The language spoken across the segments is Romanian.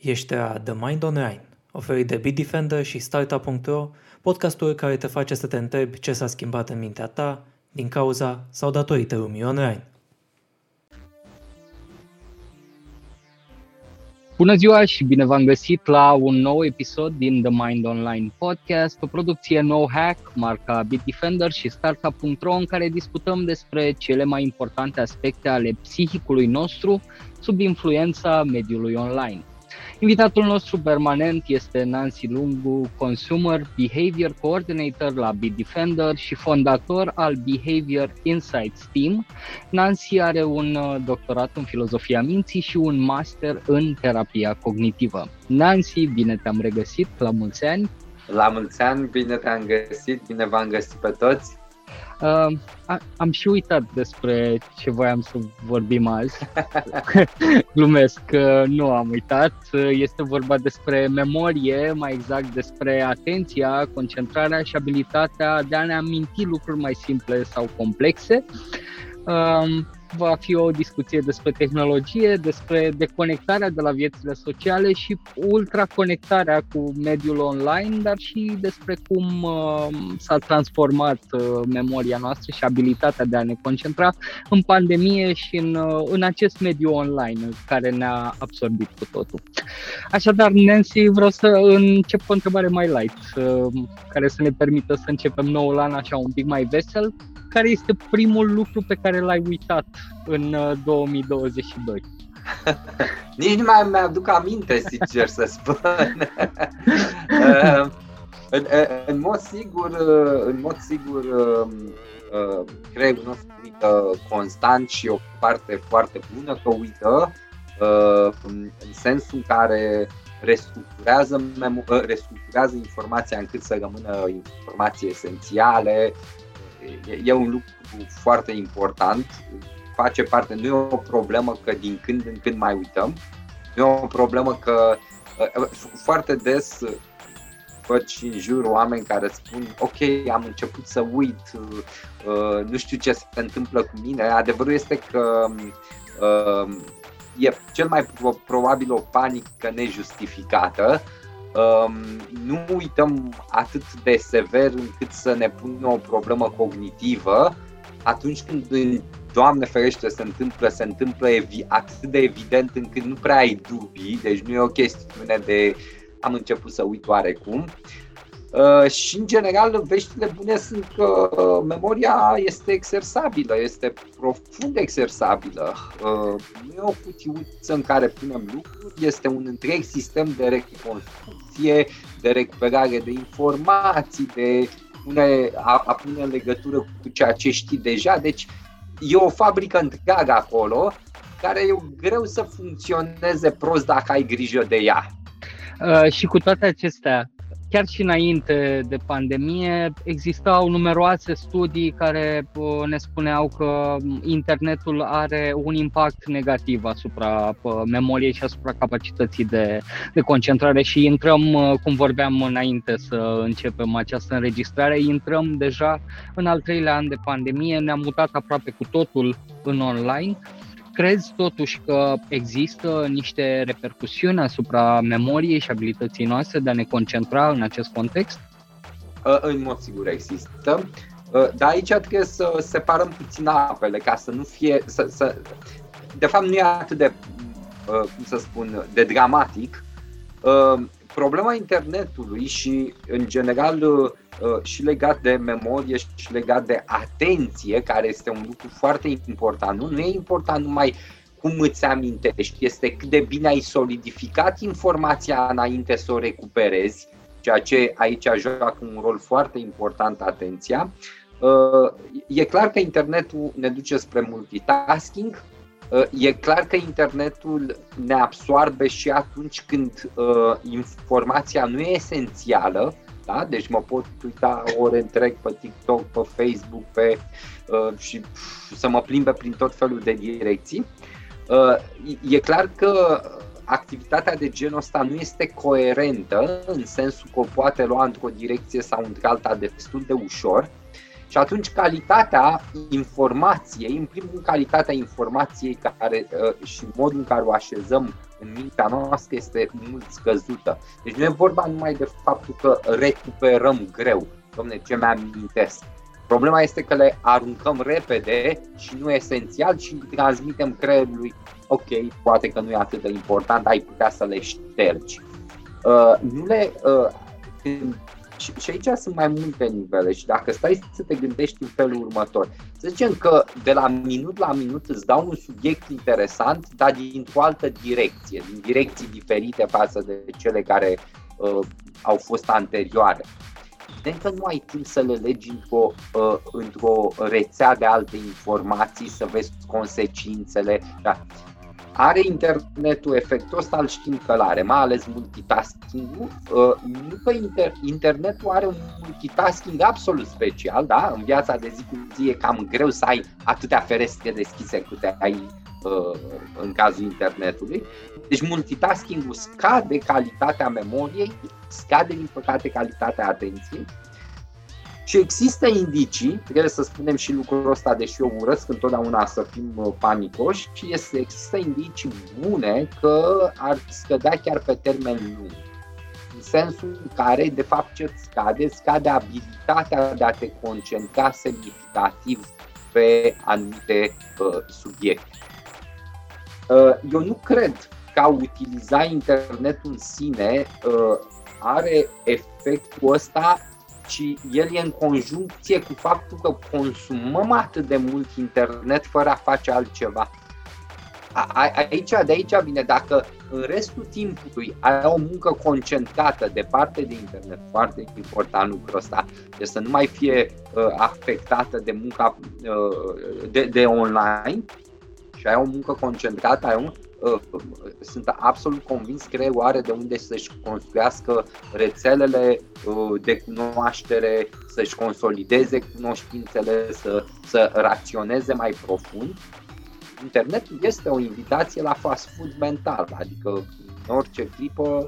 Ești a The Mind Online, oferit de Bitdefender și Startup.ro, podcastul care te face să te întrebi ce s-a schimbat în mintea ta din cauza sau datorită lumii online. Bună ziua și bine v-am găsit la un nou episod din The Mind Online Podcast, o producție No Hack, marca Bitdefender și Startup.ro în care discutăm despre cele mai importante aspecte ale psihicului nostru sub influența mediului online. Invitatul nostru permanent este Nancy Lungu, Consumer Behavior Coordinator la Bitdefender și fondator al Behavior Insights Team. Nancy are un uh, doctorat în filozofia minții și un master în terapia cognitivă. Nancy, bine te-am regăsit, la mulți ani! La mulți ani, bine te-am găsit, bine v-am găsit pe toți! Uh, am și uitat despre ce voiam să vorbim azi. Glumesc, uh, nu am uitat. Este vorba despre memorie, mai exact despre atenția, concentrarea și abilitatea de a ne aminti lucruri mai simple sau complexe. Uh, va fi o discuție despre tehnologie, despre deconectarea de la viețile sociale și ultraconectarea cu mediul online, dar și despre cum uh, s-a transformat uh, memoria noastră și abilitatea de a ne concentra în pandemie și în, uh, în acest mediu online care ne-a absorbit cu totul. Așadar, Nancy, vreau să încep cu o întrebare mai light, uh, care să ne permită să începem noul an așa un pic mai vesel. Care este primul lucru pe care l-ai uitat în 2022? Uh, Nici nu mai mi-aduc aminte, sincer să spun. Uh, în, în mod sigur, uh, în mod sigur, um, creierul nostru uită constant și o parte foarte bună că uită, în sensul în care restructurează, restructurează informația încât să rămână informații esențiale. E, e un lucru foarte important face parte, nu e o problemă că din când în când mai uităm, nu e o problemă că uh, uh, foarte des uh, văd și în jur oameni care spun ok, am început să uit, nu știu ce se întâmplă cu mine. Adevărul este că e cel mai probabil o panică nejustificată. Nu uităm atât de sever încât să ne pună o problemă cognitivă atunci când Doamne ferește, se întâmplă, se întâmplă evi- atât de evident încât nu prea ai dubii, deci nu e o chestiune de am început să uit oarecum. Uh, și în general veștile bune sunt că uh, memoria este exersabilă, este profund exersabilă. Uh, nu e o cutiuță în care punem lucruri, este un întreg sistem de reconstrucție, de recuperare de informații, de pune, a, a pune în legătură cu ceea ce știi deja. Deci e o fabrică întreagă acolo care e greu să funcționeze prost dacă ai grijă de ea. Uh, și cu toate acestea, chiar și înainte de pandemie, existau numeroase studii care uh, ne spuneau că internetul are un impact negativ asupra uh, memoriei și asupra capacității de, de concentrare. Și intrăm, uh, cum vorbeam înainte să începem această înregistrare, intrăm deja în al treilea an de pandemie, ne-am mutat aproape cu totul în online crezi totuși că există niște repercusiuni asupra memoriei și abilității noastre de a ne concentra în acest context? Uh, în mod sigur există. Uh, dar aici trebuie să separăm puțin apele ca să nu fie. Să, să... De fapt, nu e atât de, uh, cum să spun, de dramatic. Problema internetului și, în general, și legat de memorie și legat de atenție, care este un lucru foarte important. Nu, nu e important numai cum îți amintești, este cât de bine ai solidificat informația înainte să o recuperezi, ceea ce aici joacă un rol foarte important atenția. E clar că internetul ne duce spre multitasking, E clar că internetul ne absoarbe și atunci când uh, informația nu e esențială, da? Deci mă pot uita ore întreg pe TikTok, pe Facebook pe, uh, și să mă plimbe prin tot felul de direcții. Uh, e clar că activitatea de genul ăsta nu este coerentă în sensul că o poate lua într-o direcție sau într-alta destul de ușor și atunci calitatea informației, în primul rând calitatea informației care, uh, și modul în care o așezăm în mintea noastră este mult scăzută. Deci nu e vorba numai de faptul că recuperăm greu, domne, ce mi-amintesc. Problema este că le aruncăm repede și nu esențial și transmitem creierului, ok, poate că nu e atât de important, ai putea să le ștergi. Uh, nu le, uh, când și, și aici sunt mai multe nivele și dacă stai să te gândești în felul următor, să zicem că de la minut la minut îți dau un subiect interesant, dar dintr-o altă direcție, din direcții diferite față de cele care uh, au fost anterioare. Evident că nu ai timp să le legi într-o, uh, într-o rețea de alte informații, să vezi consecințele. Da are internetul efectul ăsta, îl știm că are, mai ales multitasking-ul. Uh, nu că inter- internetul are un multitasking absolut special, da? În viața de zi cu zi e cam greu să ai atâtea ferestre deschise câte ai uh, în cazul internetului. Deci multitasking-ul scade calitatea memoriei, scade din păcate calitatea atenției și există indicii, trebuie să spunem și lucrul ăsta, deși eu urăsc întotdeauna să fim uh, panicoși, și este, există indicii bune că ar scădea chiar pe termen lung. În sensul în care, de fapt, ce scade? Scade abilitatea de a te concentra semnificativ pe anumite uh, subiecte. Uh, eu nu cred că a utiliza internetul în sine uh, are efectul ăsta ci el e în conjuncție cu faptul că consumăm atât de mult internet fără a face altceva. A, aici, de aici vine, dacă în restul timpului ai o muncă concentrată departe de internet, foarte important lucrul ăsta, deci să nu mai fie uh, afectată de munca uh, de, de online și ai o muncă concentrată, ai un, Uh, sunt absolut convins că are de unde să-și construiască rețelele uh, de cunoaștere, să-și consolideze cunoștințele, să, să raționeze mai profund. Internetul este o invitație la fast food mental, adică în orice clipă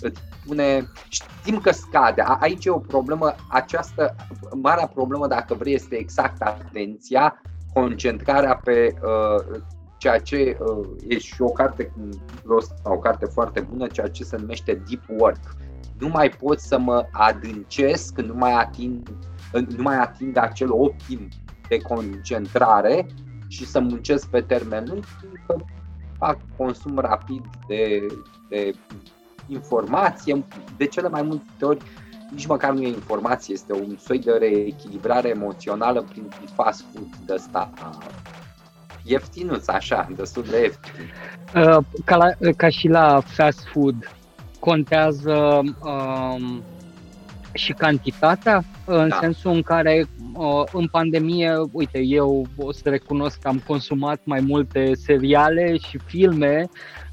îți pune, știm că scade, aici e o problemă, această marea problemă dacă vrei este exact atenția, concentrarea pe uh, ceea ce uh, e și o carte cu rost, o carte foarte bună, ceea ce se numește deep work. Nu mai pot să mă adâncesc, nu mai ating, nu mai ating acel optim de concentrare și să muncesc pe termen lung, că fac consum rapid de, de informație, de cele mai multe ori nici măcar nu e informație, este un soi de reechilibrare emoțională prin fast food de ăsta ieftinuț, așa, destul de ieftin. Uh, ca, la, ca și la fast food, contează um, și cantitatea, în da. sensul în care uh, în pandemie, uite, eu o să recunosc că am consumat mai multe seriale și filme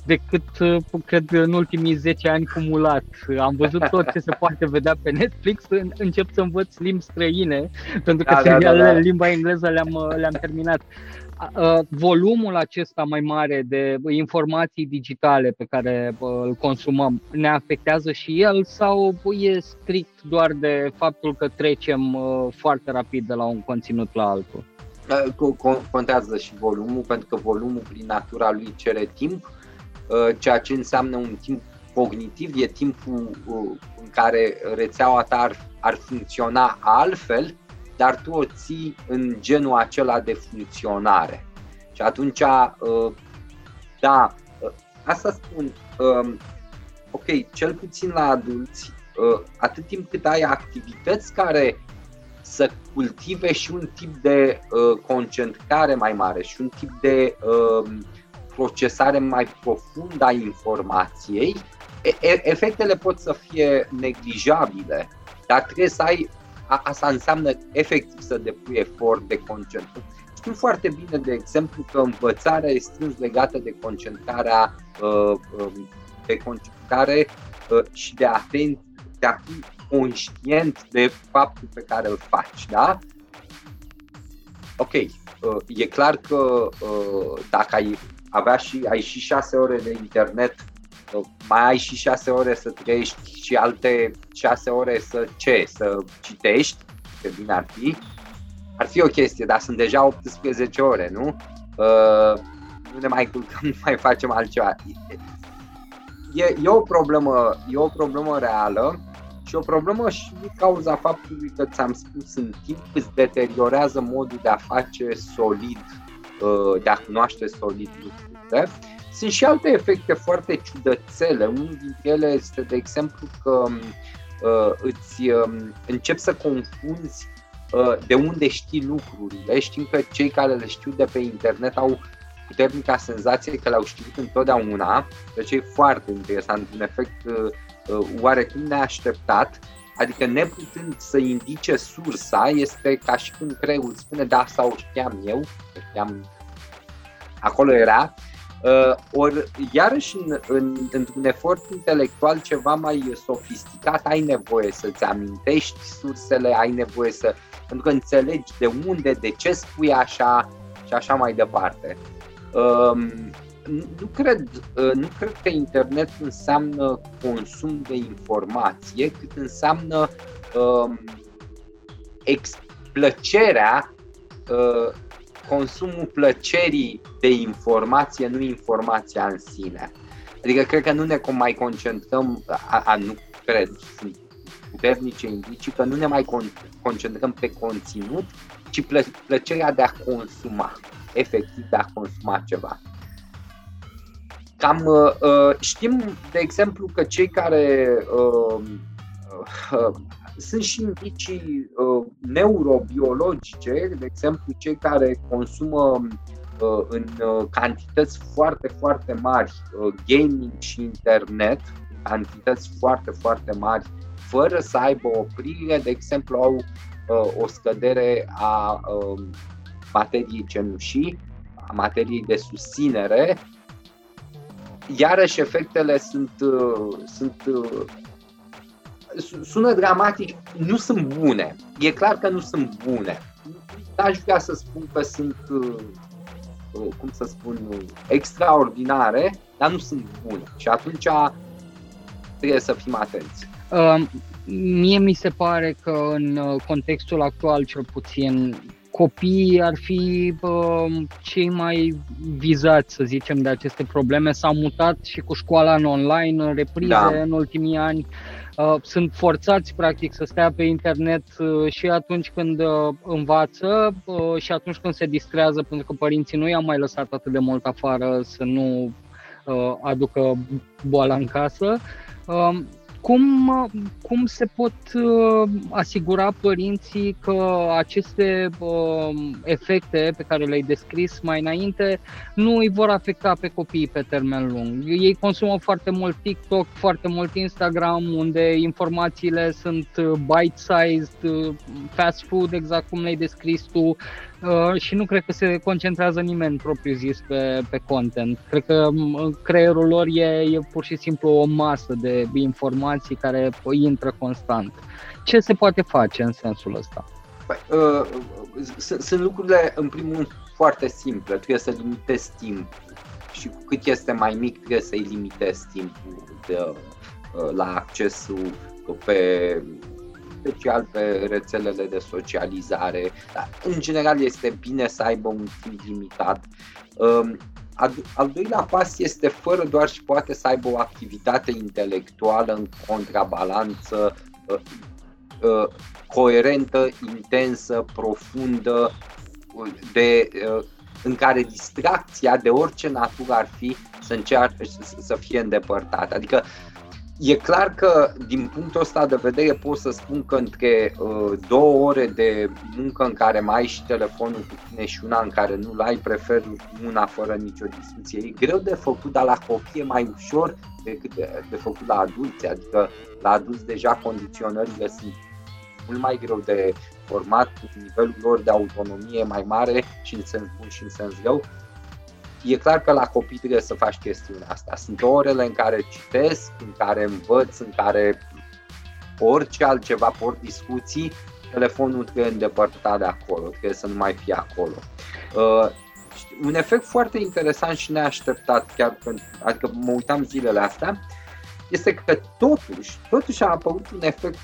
decât, uh, cred, în ultimii 10 ani cumulat. Am văzut tot ce se poate vedea pe Netflix, încep să învăț limbi străine, pentru că da, serialele da, da, da. în limba engleză le-am, le-am terminat volumul acesta mai mare de informații digitale pe care îl consumăm ne afectează și el sau e strict doar de faptul că trecem foarte rapid de la un conținut la altul? Contează și volumul, pentru că volumul prin natura lui cere timp, ceea ce înseamnă un timp cognitiv, e timpul în care rețeaua ta ar, ar funcționa altfel dar tu o ții în genul acela de funcționare. Și atunci, uh, da, uh, asta spun, um, ok, cel puțin la adulți, uh, atât timp cât ai activități care să cultive și un tip de concentrare mai mare și un tip de um, procesare mai profundă a informației, efectele pot să fie neglijabile, dar trebuie să ai a, asta înseamnă efectiv să depui efort de concentrare. Știu foarte bine, de exemplu, că învățarea este strâns legată de concentrarea, uh, um, de concentrare uh, și de atenție, de a fi conștient de faptul pe care îl faci, da? Ok, uh, e clar că dacă ai avea și, ai și șase ore de internet mai ai și 6 ore să trăiești și alte 6 ore să ce? Să citești, că bine ar fi. Ar fi o chestie, dar sunt deja 18 ore, nu? Uh, nu ne mai culcăm, nu mai facem altceva. E, e, o problemă, e o problemă reală și o problemă și din cauza faptului că ți-am spus în timp îți deteriorează modul de a face solid, uh, de a cunoaște solid lucrurile. Sunt și alte efecte foarte ciudățele. Unul dintre ele este, de exemplu, că uh, îți uh, începi să confunzi uh, de unde știi lucrurile. Știm că cei care le știu de pe internet au puternica senzație că le-au știut întotdeauna, deci e foarte interesant, un efect uh, uh, oarecum neașteptat, adică neputând să indice sursa, este ca și când creierul spune da, asta o știam eu, știam, acolo era, Uh, ori, iarăși, în, în, într-un efort intelectual ceva mai sofisticat, ai nevoie să-ți amintești sursele, ai nevoie să. pentru că înțelegi de unde, de ce spui așa și așa mai departe. Uh, nu cred, uh, nu cred că internet înseamnă consum de informație, cât înseamnă uh, plăcerea uh, consumul plăcerii de informație, nu informația în sine. Adică cred că nu ne mai concentrăm, a, a nu cred, sunt puternice indicii că nu ne mai con- concentrăm pe conținut, ci plă- plăcerea de a consuma, efectiv de a consuma ceva. Cam uh, uh știm, de exemplu, că cei care uh, uh, sunt și indicii uh, neurobiologice, de exemplu cei care consumă uh, în uh, cantități foarte, foarte mari uh, gaming și internet, cantități foarte, foarte mari, fără să aibă oprire, de exemplu au uh, o scădere a uh, materiei cenușii, a materiei de susținere, iarăși efectele sunt, uh, sunt uh, sună dramatic, nu sunt bune. E clar că nu sunt bune. Aș vrea să spun că sunt, uh, uh, cum să spun, extraordinare, dar nu sunt bune. Și atunci trebuie să fim atenți. Uh, mie mi se pare că în uh, contextul actual, cel puțin, copiii ar fi uh, cei mai vizați, să zicem, de aceste probleme. S-au mutat și cu școala în online, în reprize da. în ultimii ani. Uh, sunt forțați practic să stea pe internet uh, și atunci când uh, învață și atunci când se distrează, pentru că părinții nu i-au mai lăsat atât de mult afară să nu aducă boala în casă. Um, cum, cum se pot uh, asigura părinții că aceste uh, efecte pe care le-ai descris mai înainte nu îi vor afecta pe copiii pe termen lung? Ei consumă foarte mult TikTok, foarte mult Instagram, unde informațiile sunt bite-sized, uh, fast food, exact cum le-ai descris tu, Uh, și nu cred că se concentrează nimeni propriu zis pe, pe content. Cred că creierul lor e, e pur și simplu o masă de informații care intră constant. Ce se poate face în sensul ăsta? Păi, uh, sunt, sunt lucrurile, în primul rând, foarte simple. Trebuie să limitezi timpul și cu cât este mai mic trebuie să-i limitezi timpul de, uh, la accesul pe special pe rețelele de socializare. Dar, în general este bine să aibă un timp limitat. Um, al doilea pas este fără doar și poate să aibă o activitate intelectuală în contrabalanță, uh, uh, coerentă, intensă, profundă, de, uh, în care distracția de orice natură ar fi să încearcă să fie îndepărtată. Adică E clar că, din punctul ăsta de vedere, pot să spun că între uh, două ore de muncă în care mai ai și telefonul cu tine și una în care nu-l ai, prefer una fără nicio discuție. E greu de făcut, dar la copii e mai ușor decât de, de făcut la adulți. Adică la adulți deja condiționările sunt mult mai greu de format, nivelul lor de autonomie mai mare și în sens bun și în sens rău e clar că la copii trebuie să faci chestiunea asta. Sunt orele în care citesc, în care învăț, în care orice altceva, ori discuții, telefonul trebuie îndepărtat de acolo, trebuie să nu mai fie acolo. Uh, un efect foarte interesant și neașteptat, chiar când, adică mă uitam zilele astea, este că totuși, totuși a apărut un efect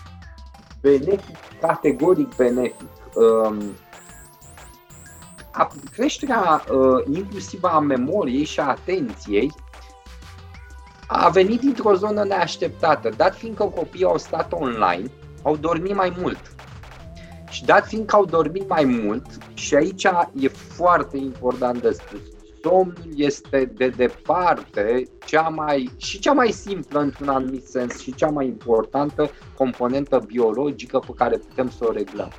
benefic, categoric benefic. Uh, a, creșterea uh, inclusiv a memoriei și a atenției a venit dintr-o zonă neașteptată, dat fiindcă copiii au stat online, au dormit mai mult. Și dat fiindcă au dormit mai mult, și aici e foarte important de spus, somnul este de departe cea mai, și cea mai simplă într-un anumit sens și cea mai importantă componentă biologică pe care putem să o reglăm.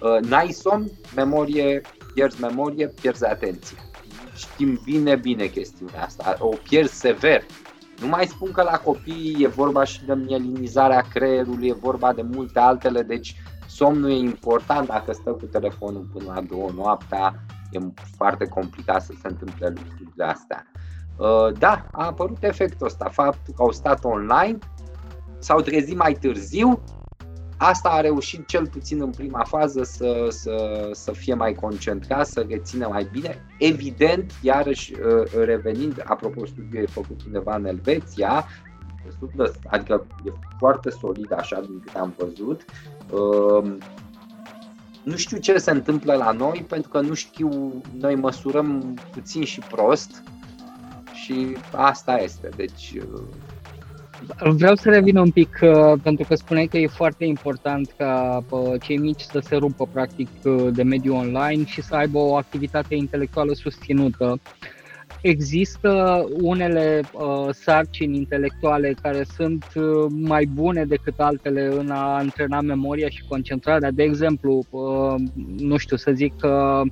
Uh, n-ai somn, memorie, pierzi memorie, pierzi atenție. Știm bine, bine chestiunea asta, o pierzi sever. Nu mai spun că la copii e vorba și de mielinizarea creierului, e vorba de multe altele, deci somnul e important dacă stă cu telefonul până la două noaptea, e foarte complicat să se întâmple lucrurile astea. Uh, da, a apărut efectul ăsta, faptul că au stat online, s-au trezit mai târziu, asta a reușit cel puțin în prima fază să, să, să fie mai concentrat, să rețină mai bine. Evident, iarăși uh, revenind, apropo studiul e făcut undeva în Elveția, adică e foarte solid așa din câte am văzut. Uh, nu știu ce se întâmplă la noi pentru că nu știu, noi măsurăm puțin și prost și asta este. Deci Vreau să revin un pic, uh, pentru că spuneai că e foarte important ca uh, cei mici să se rupă practic uh, de mediul online și să aibă o activitate intelectuală susținută există unele uh, sarcini intelectuale care sunt uh, mai bune decât altele în a antrena memoria și concentrarea. De exemplu, uh, nu știu să zic, uh,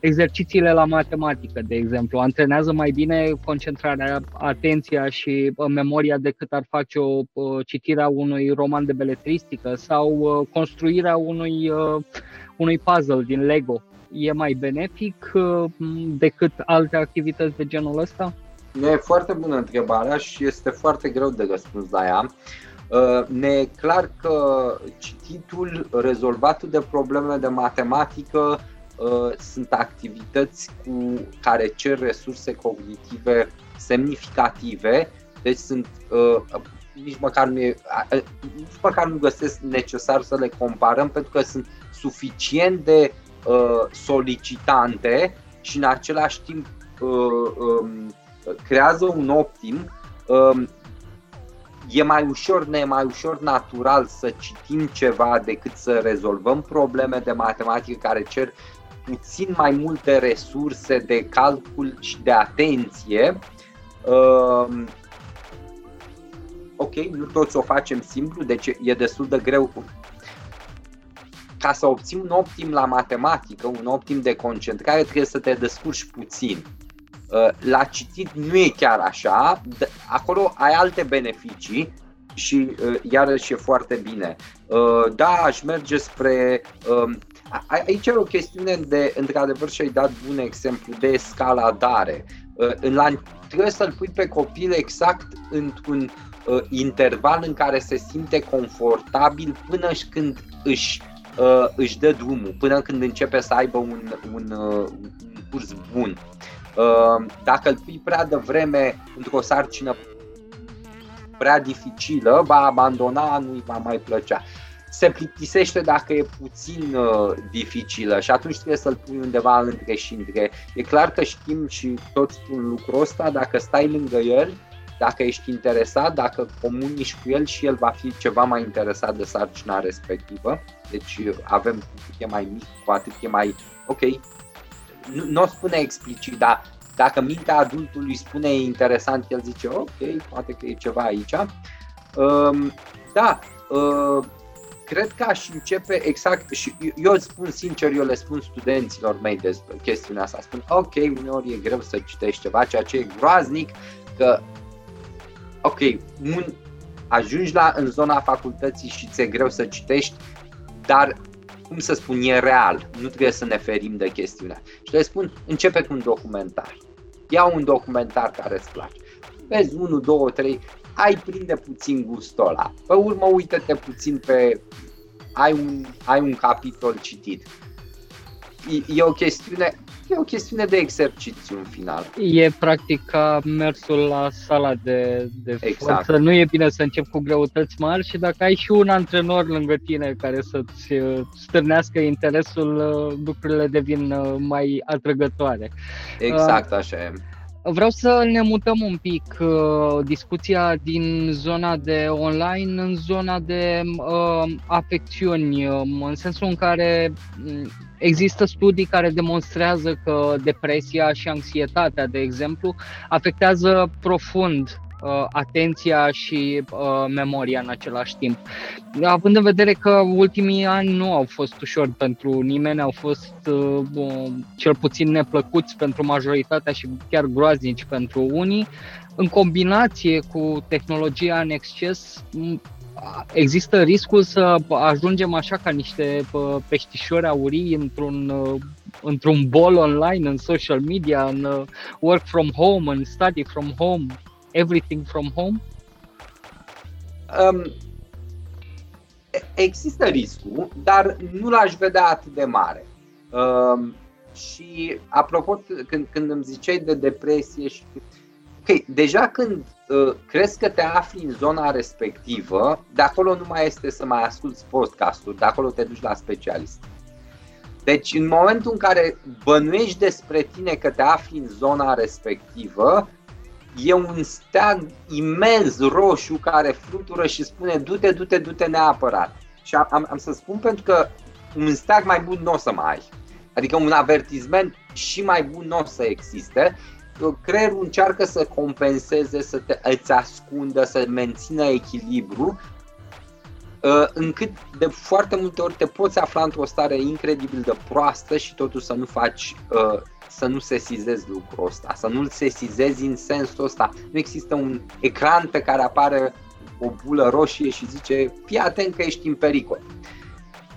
exercițiile la matematică, de exemplu, antrenează mai bine concentrarea, atenția și uh, memoria decât ar face o uh, citirea unui roman de beletristică sau uh, construirea unui, uh, unui puzzle din Lego e mai benefic uh, decât alte activități de genul ăsta? E foarte bună întrebarea și este foarte greu de răspuns la ea. Uh, ne e clar că cititul, rezolvatul de probleme de matematică uh, sunt activități cu care cer resurse cognitive semnificative, deci sunt nici măcar nu, e, nici măcar nu găsesc necesar să le comparăm pentru că sunt suficient de Uh, solicitante și în același timp uh, um, creează un optim, um, e mai ușor, ne e mai ușor natural să citim ceva decât să rezolvăm probleme de matematică care cer puțin mai multe resurse de calcul și de atenție. Um, ok, nu toți o facem simplu, deci e destul de greu ca să obții un optim la matematică, un optim de concentrare, trebuie să te descurci puțin. Uh, la citit nu e chiar așa, acolo ai alte beneficii și uh, iarăși e foarte bine. Uh, da, aș merge spre. Um, aici e o chestiune de, într-adevăr, și ai dat bun exemplu de escaladare. La, trebuie să-l pui pe copil exact într-un interval în care se simte confortabil până și când își uh, își dă drumul până când începe să aibă un, un, uh, un curs bun. Uh, dacă îl pui prea devreme într-o sarcină prea dificilă, va abandona, nu-i va mai plăcea. Se plictisește dacă e puțin uh, dificilă și atunci trebuie să-l pui undeva între și între. E clar că știm și toți spun lucrul ăsta, dacă stai lângă el, dacă ești interesat, dacă comunici cu el și el va fi ceva mai interesat de sarcina respectivă. Deci avem cu cât e mai mic, cu atât e mai ok. Nu, nu o spune explicit, dar dacă mintea adultului spune interesant, el zice ok, poate că e ceva aici. Um, da, uh, cred că aș începe exact și eu îți spun sincer, eu le spun studenților mei despre chestiunea asta. Spun ok, uneori e greu să citești ceva, ceea ce e groaznic, că ok, un, ajungi la, în zona facultății și ți-e greu să citești, dar, cum să spun, e real, nu trebuie să ne ferim de chestiunea. Și le spun, începe cu un documentar. Ia un documentar care îți place. Vezi 1, 2, 3, ai prinde puțin gustul ăla. Pe urmă, uită-te puțin pe... Ai un, ai un capitol citit. E, e o chestiune e o chestiune de exercițiu în final. E practic ca mersul la sala de, de Exact. forță. Nu e bine să începi cu greutăți mari și dacă ai și un antrenor lângă tine care să-ți uh, stârnească interesul, uh, lucrurile devin uh, mai atrăgătoare. Exact așa e. Vreau să ne mutăm un pic uh, discuția din zona de online în zona de uh, afecțiuni, uh, în sensul în care mm, există studii care demonstrează că depresia și anxietatea, de exemplu, afectează profund uh, atenția și uh, memoria în același timp. Având în vedere că ultimii ani nu au fost ușor pentru nimeni, au fost uh, cel puțin neplăcuți pentru majoritatea și chiar groaznici pentru unii, în combinație cu tehnologia în exces, există riscul să ajungem așa ca niște peștișori aurii într-un, într-un bol online, în social media, în work from home, în study from home, everything from home? Um, există riscul, dar nu l-aș vedea atât de mare. Um, și apropo, când, când îmi ziceai de depresie și ok, deja când uh, crezi că te afli în zona respectivă, de acolo nu mai este să mai asculti podcastul, de acolo te duci la specialist. Deci în momentul în care bănuiești despre tine că te afli în zona respectivă, e un steag imens roșu care flutură și spune du-te, du-te, du-te neapărat. Și am, am să spun pentru că un steag mai bun nu o să mai ai. Adică un avertisment și mai bun nu o să existe. Creierul încearcă să compenseze, să te, îți ascundă, să mențină echilibru, ă, încât de foarte multe ori te poți afla într-o stare incredibil de proastă și totuși să nu faci ă, să nu sesizezi lucrul ăsta, să nu-l sesizezi în sensul ăsta. Nu există un ecran pe care apare o bulă roșie și zice fii atent că ești în pericol.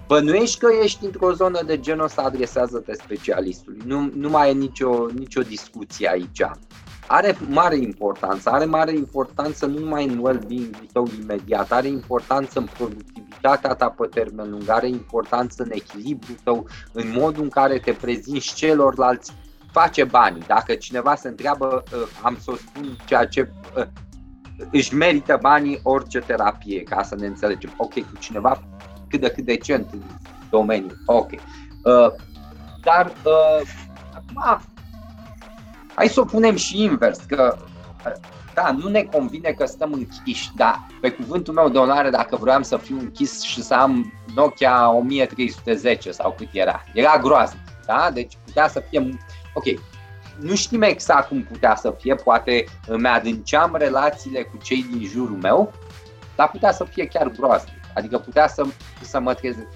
Bănuiești că ești într-o zonă de genul ăsta, adresează-te specialistului. Nu, nu mai e nicio, nicio discuție aici. Are mare importanță, are mare importanță nu numai în well-being-ul tău imediat, are importanță în productivitatea ta pe termen lung, are importanță în echilibru tău, în modul în care te prezinți celorlalți face bani. Dacă cineva se întreabă, uh, am să o spun ceea ce uh, își merită banii orice terapie, ca să ne înțelegem. Ok, cu cineva cât de cât decent în domeniu. Ok. Uh, dar acum hai să o punem și invers, că da, nu ne convine că stăm închiși, dar pe cuvântul meu de onoare, dacă vreau să fiu închis și să am Nokia 1310 sau cât era, era groaznic, da? Deci putea să fie ok, nu știm exact cum putea să fie, poate îmi adânceam relațiile cu cei din jurul meu, dar putea să fie chiar groaznic, adică putea să, să mă trezesc.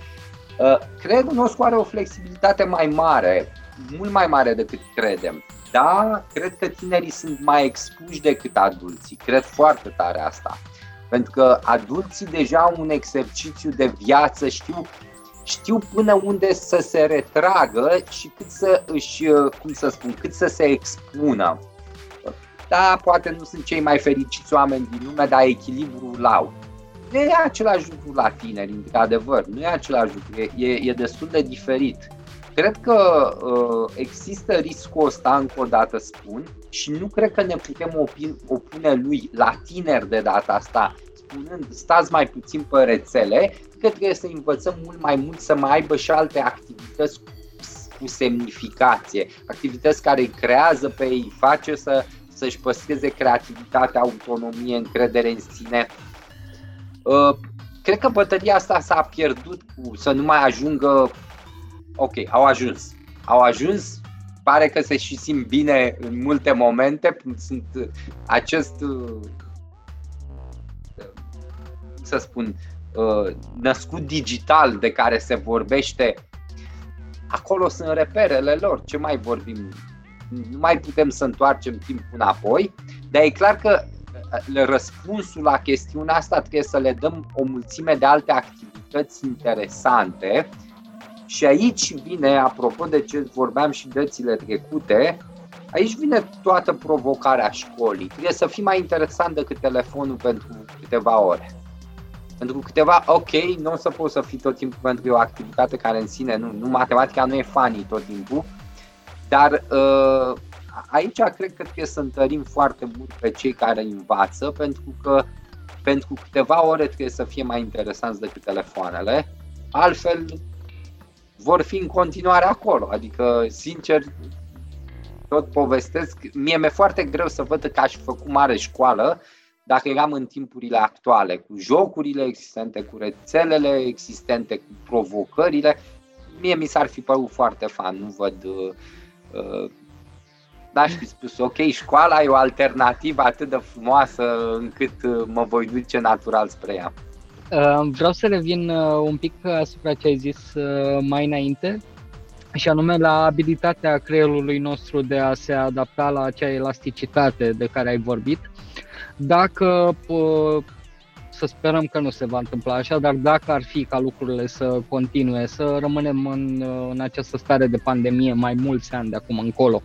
Uh, creierul nostru are o flexibilitate mai mare, mult mai mare decât credem. Da, cred că tinerii sunt mai expuși decât adulții, cred foarte tare asta. Pentru că adulții deja au un exercițiu de viață, știu știu până unde să se retragă și cât să își, uh, cum să spun, cât să se expună. Da, poate nu sunt cei mai fericiți oameni din lume, dar echilibrul au. Nu e același lucru la tineri, într-adevăr, nu e același lucru, e, e destul de diferit. Cred că uh, există riscul ăsta, încă o dată spun, și nu cred că ne putem opune lui la tineri de data asta, spunând stați mai puțin pe rețele, că trebuie să învățăm mult mai mult să mai aibă și alte activități cu semnificație, activități care îi creează pe ei, face să, să-și păstreze creativitatea, autonomie, încredere în sine. Uh, cred că bătălia asta s-a pierdut cu să nu mai ajungă, ok, au ajuns, au ajuns, pare că se și simt bine în multe momente, sunt acest, uh, să spun, Uh, născut digital de care se vorbește, acolo sunt reperele lor. Ce mai vorbim? Nu mai putem să întoarcem timpul înapoi, dar e clar că uh, răspunsul la chestiunea asta trebuie să le dăm o mulțime de alte activități interesante și aici vine, apropo de ce vorbeam și dățile trecute, aici vine toată provocarea școlii. Trebuie să fii mai interesant decât telefonul pentru câteva ore. Pentru câteva, ok, nu o să poți să fii tot timpul pentru o activitate care în sine, nu, nu matematica nu e funny tot timpul, dar uh, aici cred că trebuie să întărim foarte mult pe cei care învață, pentru că pentru câteva ore trebuie să fie mai interesanți decât telefoanele, altfel vor fi în continuare acolo. Adică, sincer, tot povestesc, mie mi-e foarte greu să văd că aș făcut mare școală dacă eram în timpurile actuale, cu jocurile existente, cu rețelele existente, cu provocările, mie mi s-ar fi părut foarte fan, nu văd uh, uh n-aș fi spus, ok, școala e o alternativă atât de frumoasă încât uh, mă voi duce natural spre ea. Uh, vreau să revin un pic asupra ce ai zis mai înainte, și anume la abilitatea creierului nostru de a se adapta la acea elasticitate de care ai vorbit. Dacă să sperăm că nu se va întâmpla așa, dar dacă ar fi ca lucrurile să continue, să rămânem în, în această stare de pandemie mai mulți ani de acum încolo,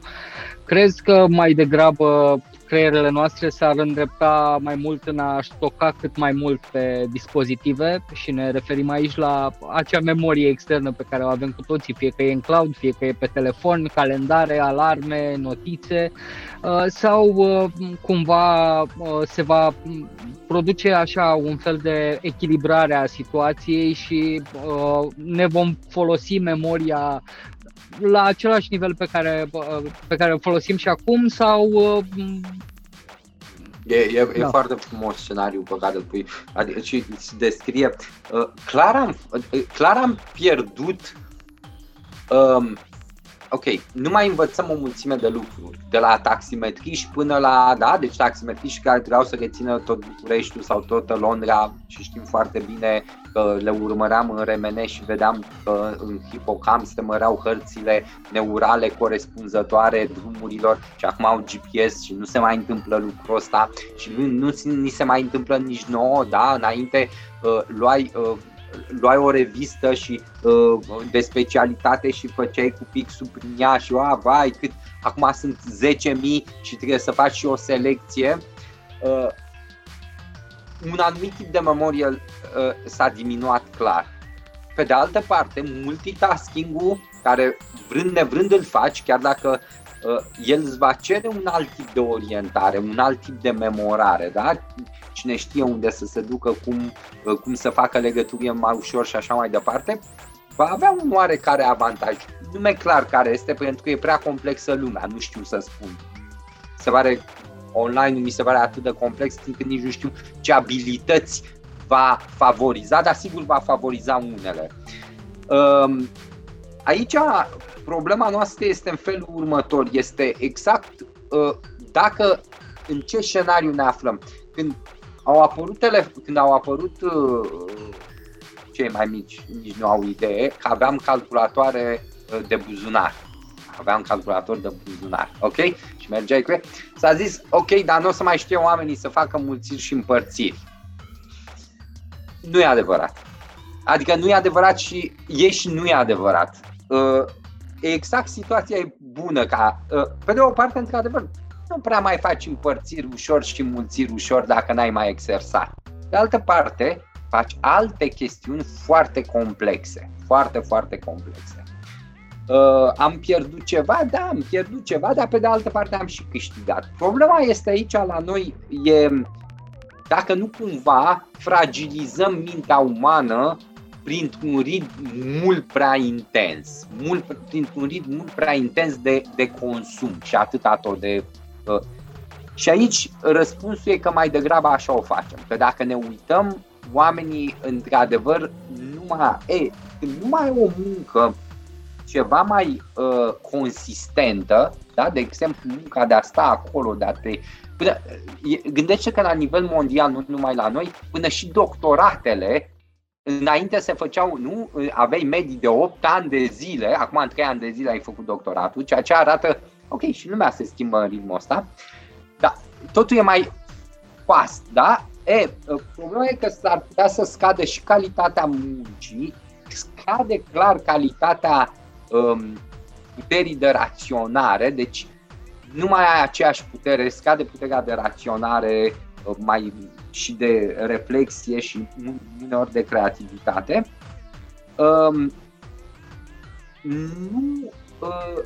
crezi că mai degrabă creierele noastre s-ar îndrepta mai mult în a stoca cât mai mult pe dispozitive? Și ne referim aici la acea memorie externă pe care o avem cu toții, fie că e în cloud, fie că e pe telefon, calendare, alarme, notițe. Uh, sau uh, cumva uh, se va produce așa un fel de echilibrare a situației și ne vom folosi memoria la același nivel pe care, pe care îl folosim și acum sau E, e, da. e foarte frumos scenariul pe care îl pui. Adică și îți descrie. Uh, clar, am, uh, clar am pierdut um, ok, nu mai învățăm o mulțime de lucruri, de la taximetriști până la, da, deci taximetriști care trebuiau să rețină tot Bucureștiul sau tot Londra și știm foarte bine că le urmăream în remene și vedeam că în hipocamp se măreau hărțile neurale corespunzătoare drumurilor și acum au GPS și nu se mai întâmplă lucrul ăsta și nu, nu ni se mai întâmplă nici nouă, da, înainte uh, luai uh, luai o revistă și uh, de specialitate și făceai cu pixul prin ea și a, vai, cât, acum sunt 10.000 și trebuie să faci și o selecție. Uh, un anumit tip de memorie uh, s-a diminuat clar. Pe de altă parte, multitasking-ul, care vrând nevrând îl faci, chiar dacă uh, el îți va cere un alt tip de orientare, un alt tip de memorare, da? cine știe unde să se ducă, cum, uh, cum să facă legături mai ușor și așa mai departe, va avea un oarecare avantaj. Nu mi-e clar care este, pentru că e prea complexă lumea, nu știu să spun. Se pare online mi se pare atât de complex încât nici nu știu ce abilități va favoriza, dar sigur va favoriza unele. Um, aici problema noastră este în felul următor, este exact uh, dacă în ce scenariu ne aflăm. Când au apărut tele, când au apărut uh, cei mai mici, nici nu au idee, că aveam calculatoare uh, de buzunar. Aveam calculator de buzunar, ok? Și mergeai cu S-a zis, ok, dar nu o să mai știe oamenii să facă mulțiri și împărțiri. Nu e adevărat. Adică nu e adevărat și e și nu e adevărat. Uh, exact situația e bună ca, uh, pe de o parte, într-adevăr, nu prea mai faci împărțiri ușor și mulțiri ușor dacă n-ai mai exersat. De altă parte, faci alte chestiuni foarte complexe, foarte, foarte complexe. Uh, am pierdut ceva? Da, am pierdut ceva, dar pe de altă parte am și câștigat. Problema este aici la noi, e dacă nu cumva fragilizăm mintea umană printr-un ritm mult prea intens, mult, printr-un ritm mult prea intens de, de consum și atâta tot de și aici răspunsul e că mai degrabă așa o facem. Că dacă ne uităm, oamenii într-adevăr nu mai, e, nu mai e o muncă ceva mai uh, consistentă, da? de exemplu munca de a sta acolo, de a te... Până, gândește că la nivel mondial, nu numai la noi, până și doctoratele înainte se făceau, nu, aveai medii de 8 ani de zile, acum în 3 ani de zile ai făcut doctoratul, ceea ce arată Ok, și lumea se schimbă în ritmul ăsta, dar totul e mai fast, da? E, problema e că s-ar putea să scadă și calitatea muncii, scade clar calitatea um, puterii de raționare, deci nu mai ai aceeași putere, scade puterea de raționare uh, mai și de reflexie și uneori de creativitate. Um, nu, uh,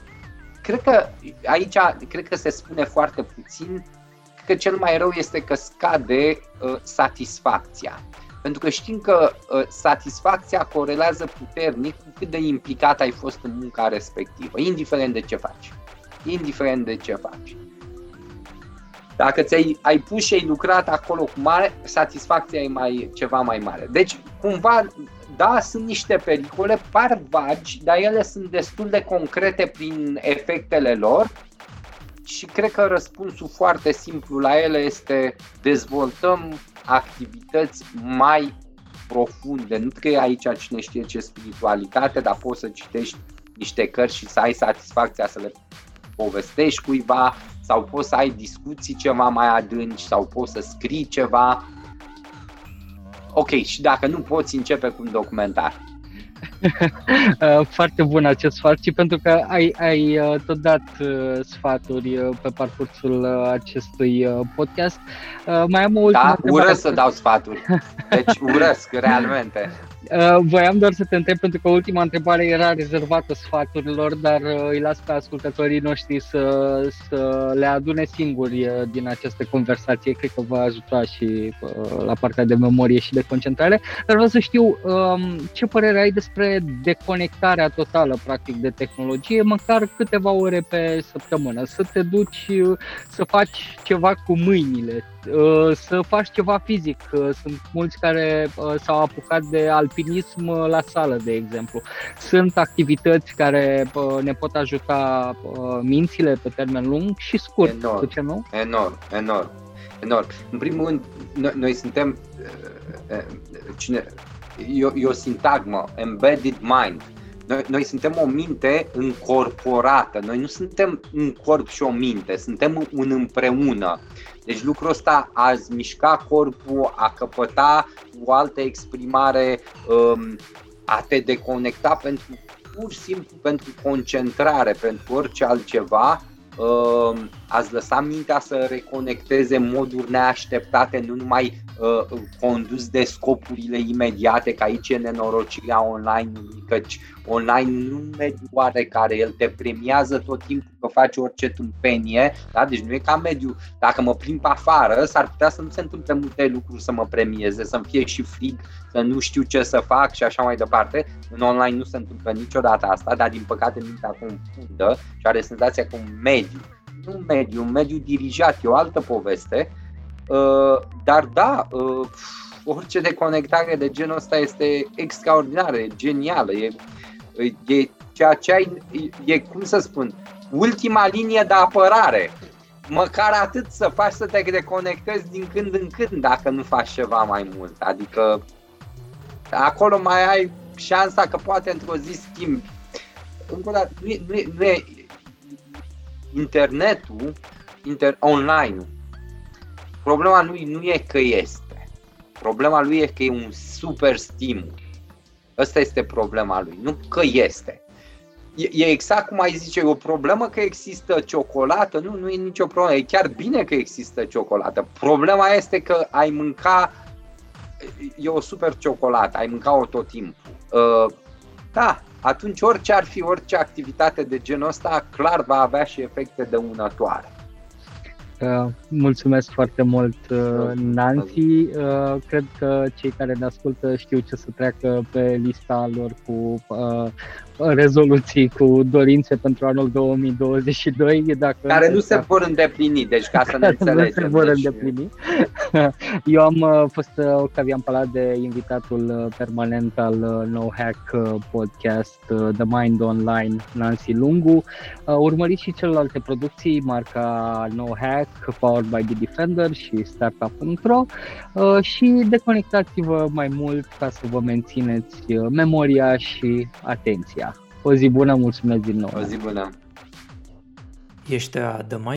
cred că aici cred că se spune foarte puțin că cel mai rău este că scade uh, satisfacția. Pentru că știm că uh, satisfacția corelează puternic cu cât de implicat ai fost în munca respectivă, indiferent de ce faci. Indiferent de ce faci. Dacă ți-ai ai pus și ai lucrat acolo cu mare, satisfacția e mai, ceva mai mare. Deci, cumva, da, sunt niște pericole, par vagi, dar ele sunt destul de concrete prin efectele lor și cred că răspunsul foarte simplu la ele este dezvoltăm activități mai profunde. Nu că e aici cine știe ce spiritualitate, dar poți să citești niște cărți și să ai satisfacția să le povestești cuiva sau poți să ai discuții ceva mai adânci sau poți să scrii ceva. Ok, și dacă nu poți începe cu un documentar. Uh, foarte bun acest sfat și pentru că ai, ai uh, tot dat uh, sfaturi pe parcursul acestui podcast. Mai am o ultimă Da, urăsc să dau sfaturi. Deci urăsc, realmente. Uh, voiam doar să te întreb pentru că ultima întrebare era rezervată sfaturilor, dar uh, îi las pe ascultătorii noștri să, să le adune singuri uh, din această conversație. Cred că va ajuta și la partea de memorie și de concentrare. Dar vreau să știu um, ce părere ai despre deconectarea totală, practic, de tehnologie, măcar câteva ore pe săptămână. Să te duci să faci ceva cu mâinile, să faci ceva fizic. Sunt mulți care s-au apucat de al alpinism uh, la sală, de exemplu. Sunt activități care uh, ne pot ajuta uh, mințile pe termen lung și scurt, enorm, ce nu? Enorm, enorm, enorm. În primul rând, noi, noi suntem cine, e, o, e o sintagmă, embedded mind. Noi, noi suntem o minte încorporată, noi nu suntem un corp și o minte, suntem un împreună. Deci lucrul ăsta a mișca corpul, a căpăta o altă exprimare, um, a te deconecta pentru pur și simplu pentru concentrare, pentru orice altceva, uh, ați lăsat mintea să reconecteze în moduri neașteptate, nu numai uh, condus de scopurile imediate, că aici e nenorocirea online-ului, căci online nu mediu care el te premiază tot timpul că faci orice tâmpenie, da? deci nu e ca mediu, dacă mă plimb pe afară, s-ar putea să nu se întâmple multe lucruri să mă premieze, să-mi fie și frig, să nu știu ce să fac și așa mai departe. În online nu se întâmplă niciodată asta, dar din păcate mintea confundă și are senzația că un mediu nu un mediu, un mediu dirijat, e o altă poveste, uh, dar da, uh, orice deconectare de genul ăsta este extraordinară, e genială, e, e ceea ce ai, e, cum să spun, ultima linie de apărare. Măcar atât să faci să te deconectezi din când în când dacă nu faci ceva mai mult. Adică acolo mai ai șansa că poate într-o zi schimbi. Încă o dată, nu e, nu e, nu e internetul, inter, online-ul, problema lui nu e că este. Problema lui e că e un super stimul. Ăsta este problema lui, nu că este. E, e exact cum ai zice, e o problemă că există ciocolată? Nu, nu e nicio problemă. E chiar bine că există ciocolată. Problema este că ai mânca e o super ciocolată, ai mâncat-o tot timpul. Uh, da, atunci orice ar fi, orice activitate de genul ăsta, clar va avea și efecte dăunătoare. Uh, mulțumesc foarte mult, uh, Nancy. Uh, cred că cei care ne ascultă știu ce să treacă pe lista lor cu uh, rezoluții cu dorințe pentru anul 2022. Dacă care nu se vor îndeplini, deci ca să ne înțelegem. nu se vor deci... îndeplini. Eu am uh, fost uh, Octavian Palade, invitatul uh, permanent al No Hack podcast The Mind Online, Nancy Lungu. Urmăriți și celelalte producții, marca No Hack, Powered by The Defender și Startup.ro și deconectați-vă mai mult ca să vă mențineți memoria și atenția. O zi bună, mulțumesc din nou. O zi bună. Ești a The Mind